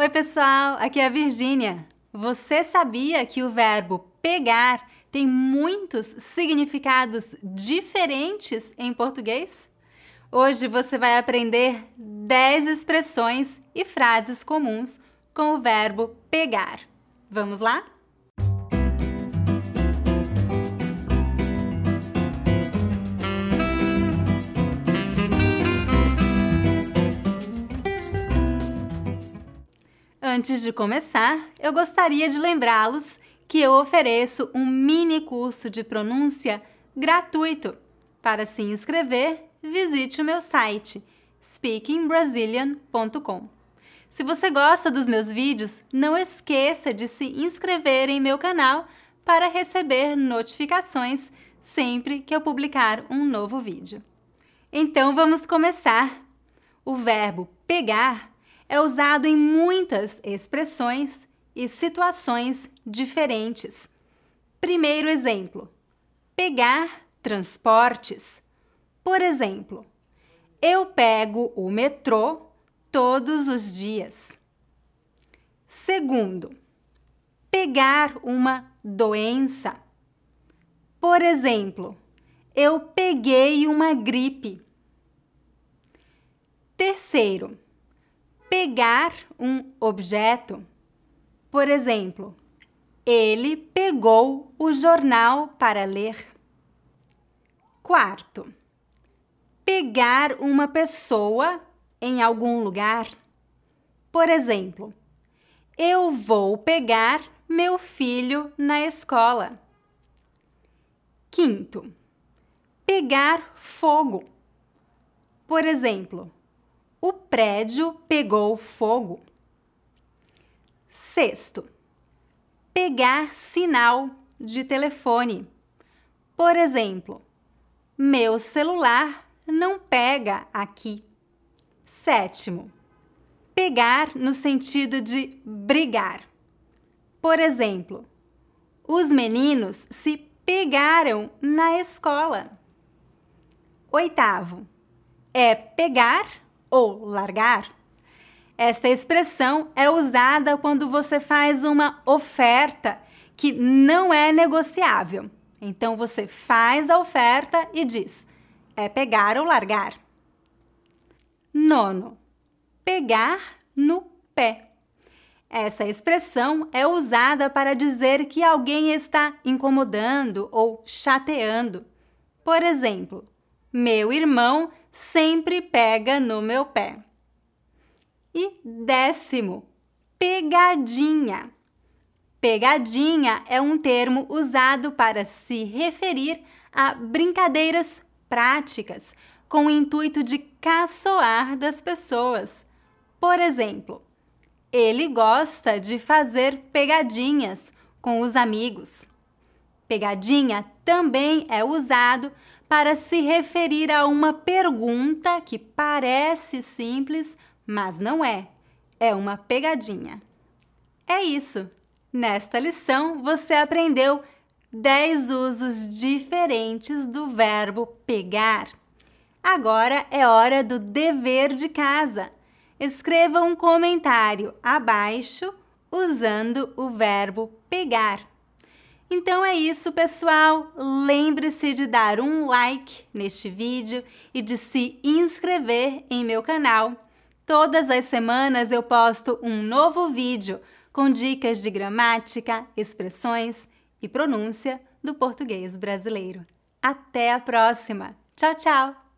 Oi, pessoal, aqui é a Virgínia. Você sabia que o verbo pegar tem muitos significados diferentes em português? Hoje você vai aprender 10 expressões e frases comuns com o verbo pegar. Vamos lá? Antes de começar, eu gostaria de lembrá-los que eu ofereço um mini curso de pronúncia gratuito. Para se inscrever, visite o meu site speakingbrazilian.com. Se você gosta dos meus vídeos, não esqueça de se inscrever em meu canal para receber notificações sempre que eu publicar um novo vídeo. Então vamos começar. O verbo pegar é usado em muitas expressões e situações diferentes. Primeiro exemplo: pegar transportes. Por exemplo, eu pego o metrô todos os dias. Segundo, pegar uma doença. Por exemplo, eu peguei uma gripe. Terceiro, pegar um objeto. Por exemplo, ele pegou o jornal para ler. Quarto, pegar uma pessoa em algum lugar. Por exemplo, eu vou pegar meu filho na escola. Quinto, pegar fogo. Por exemplo, o prédio pegou fogo. Sexto, pegar sinal de telefone. Por exemplo, meu celular não pega aqui. Sétimo, pegar no sentido de brigar. Por exemplo, os meninos se pegaram na escola. Oitavo, é pegar ou largar. Esta expressão é usada quando você faz uma oferta que não é negociável. Então você faz a oferta e diz: é pegar ou largar. Nono, pegar no pé. Essa expressão é usada para dizer que alguém está incomodando ou chateando. Por exemplo, meu irmão sempre pega no meu pé. E décimo, pegadinha. Pegadinha é um termo usado para se referir a brincadeiras práticas com o intuito de caçoar das pessoas. Por exemplo, ele gosta de fazer pegadinhas com os amigos. Pegadinha também é usado para se referir a uma pergunta que parece simples, mas não é. É uma pegadinha. É isso. Nesta lição, você aprendeu 10 usos diferentes do verbo pegar. Agora é hora do dever de casa. Escreva um comentário abaixo usando o verbo pegar. Então é isso, pessoal. Lembre-se de dar um like neste vídeo e de se inscrever em meu canal. Todas as semanas eu posto um novo vídeo com dicas de gramática, expressões e pronúncia do português brasileiro. Até a próxima! Tchau, tchau!